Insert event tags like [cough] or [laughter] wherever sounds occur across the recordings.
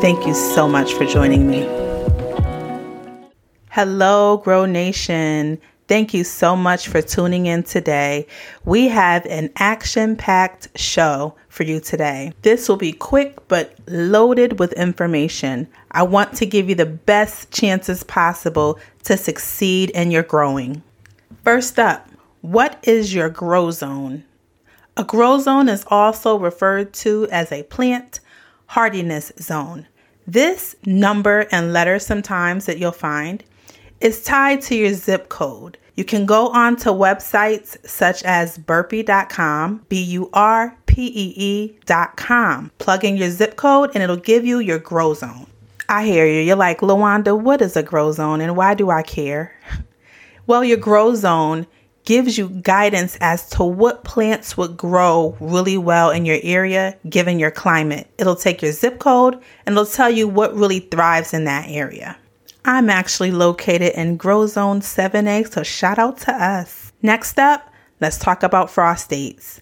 Thank you so much for joining me. Hello, Grow Nation. Thank you so much for tuning in today. We have an action packed show for you today. This will be quick but loaded with information. I want to give you the best chances possible to succeed in your growing. First up, what is your grow zone? A grow zone is also referred to as a plant hardiness zone. This number and letter sometimes that you'll find is tied to your zip code. You can go on to websites such as burpee.com, B U R P E E.com. Plug in your zip code and it'll give you your grow zone. I hear you. You're like, Lawanda, what is a grow zone and why do I care? [laughs] Well, your grow zone gives you guidance as to what plants would grow really well in your area given your climate. It'll take your zip code and it'll tell you what really thrives in that area. I'm actually located in Grow Zone 7A, so shout out to us. Next up, let's talk about frost dates.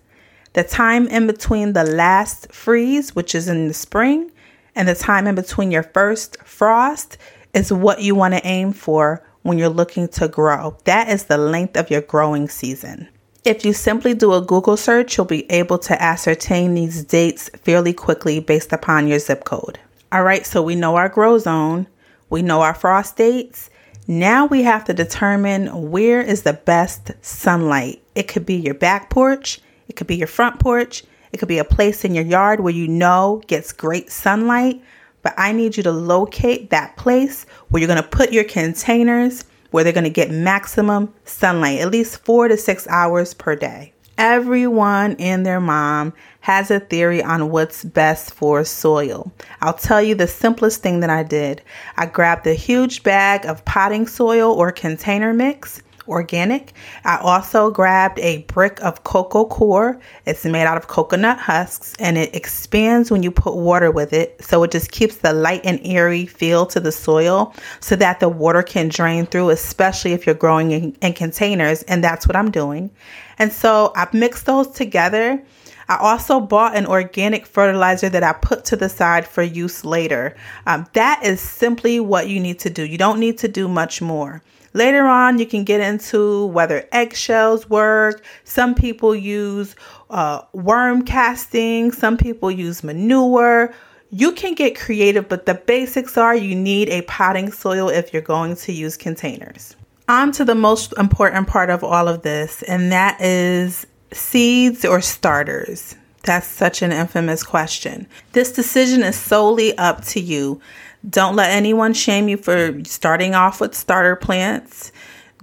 The time in between the last freeze, which is in the spring, and the time in between your first frost is what you want to aim for when you're looking to grow. That is the length of your growing season. If you simply do a Google search, you'll be able to ascertain these dates fairly quickly based upon your zip code. All right, so we know our grow zone, we know our frost dates. Now we have to determine where is the best sunlight. It could be your back porch, it could be your front porch, it could be a place in your yard where you know gets great sunlight, but I need you to locate that place where you're going to put your containers where they're going to get maximum sunlight, at least four to six hours per day. Everyone and their mom has a theory on what's best for soil. I'll tell you the simplest thing that I did. I grabbed a huge bag of potting soil or container mix organic. I also grabbed a brick of coco coir. It's made out of coconut husks and it expands when you put water with it. So it just keeps the light and airy feel to the soil so that the water can drain through, especially if you're growing in, in containers. And that's what I'm doing. And so I've mixed those together. I also bought an organic fertilizer that I put to the side for use later. Um, that is simply what you need to do. You don't need to do much more. Later on, you can get into whether eggshells work. Some people use uh, worm casting, some people use manure. You can get creative, but the basics are you need a potting soil if you're going to use containers. On to the most important part of all of this, and that is seeds or starters. That's such an infamous question. This decision is solely up to you. Don't let anyone shame you for starting off with starter plants.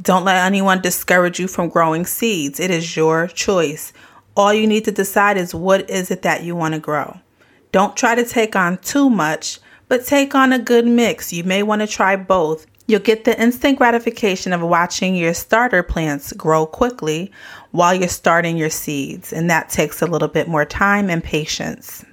Don't let anyone discourage you from growing seeds. It is your choice. All you need to decide is what is it that you want to grow. Don't try to take on too much, but take on a good mix. You may want to try both. You'll get the instant gratification of watching your starter plants grow quickly while you're starting your seeds, and that takes a little bit more time and patience.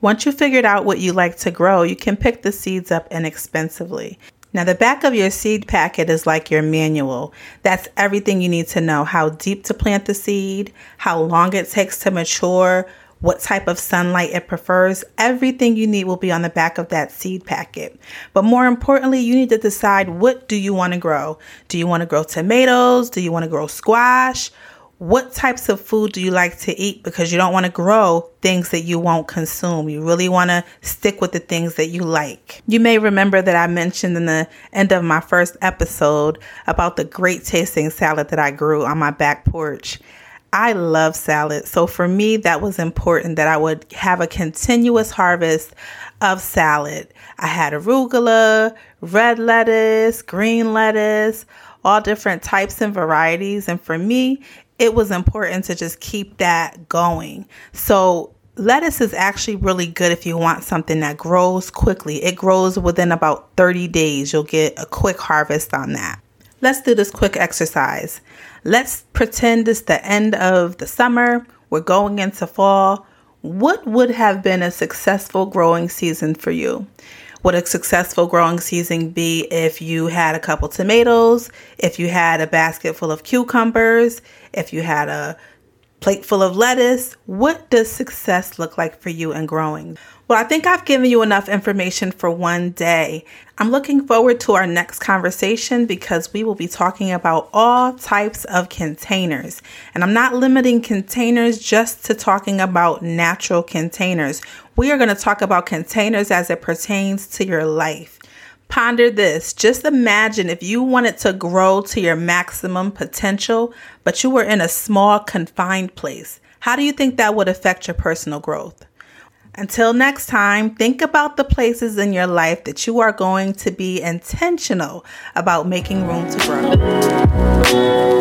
Once you figured out what you like to grow, you can pick the seeds up inexpensively. Now, the back of your seed packet is like your manual. That's everything you need to know how deep to plant the seed, how long it takes to mature, what type of sunlight it prefers. Everything you need will be on the back of that seed packet. But more importantly, you need to decide what do you want to grow? Do you want to grow tomatoes? Do you want to grow squash? what types of food do you like to eat because you don't want to grow things that you won't consume. You really want to stick with the things that you like. You may remember that I mentioned in the end of my first episode about the great tasting salad that I grew on my back porch. I love salad. So for me, that was important that I would have a continuous harvest of salad. I had arugula, red lettuce, green lettuce, all different types and varieties. And for me, it was important to just keep that going. So lettuce is actually really good if you want something that grows quickly. It grows within about 30 days. You'll get a quick harvest on that. Let's do this quick exercise. Let's pretend it's the end of the summer. We're going into fall. What would have been a successful growing season for you? Would a successful growing season be if you had a couple tomatoes, if you had a basket full of cucumbers, if you had a plate full of lettuce? What does success look like for you in growing? Well, I think I've given you enough information for one day. I'm looking forward to our next conversation because we will be talking about all types of containers. And I'm not limiting containers just to talking about natural containers. We are going to talk about containers as it pertains to your life. Ponder this. Just imagine if you wanted to grow to your maximum potential, but you were in a small, confined place. How do you think that would affect your personal growth? Until next time, think about the places in your life that you are going to be intentional about making room to grow.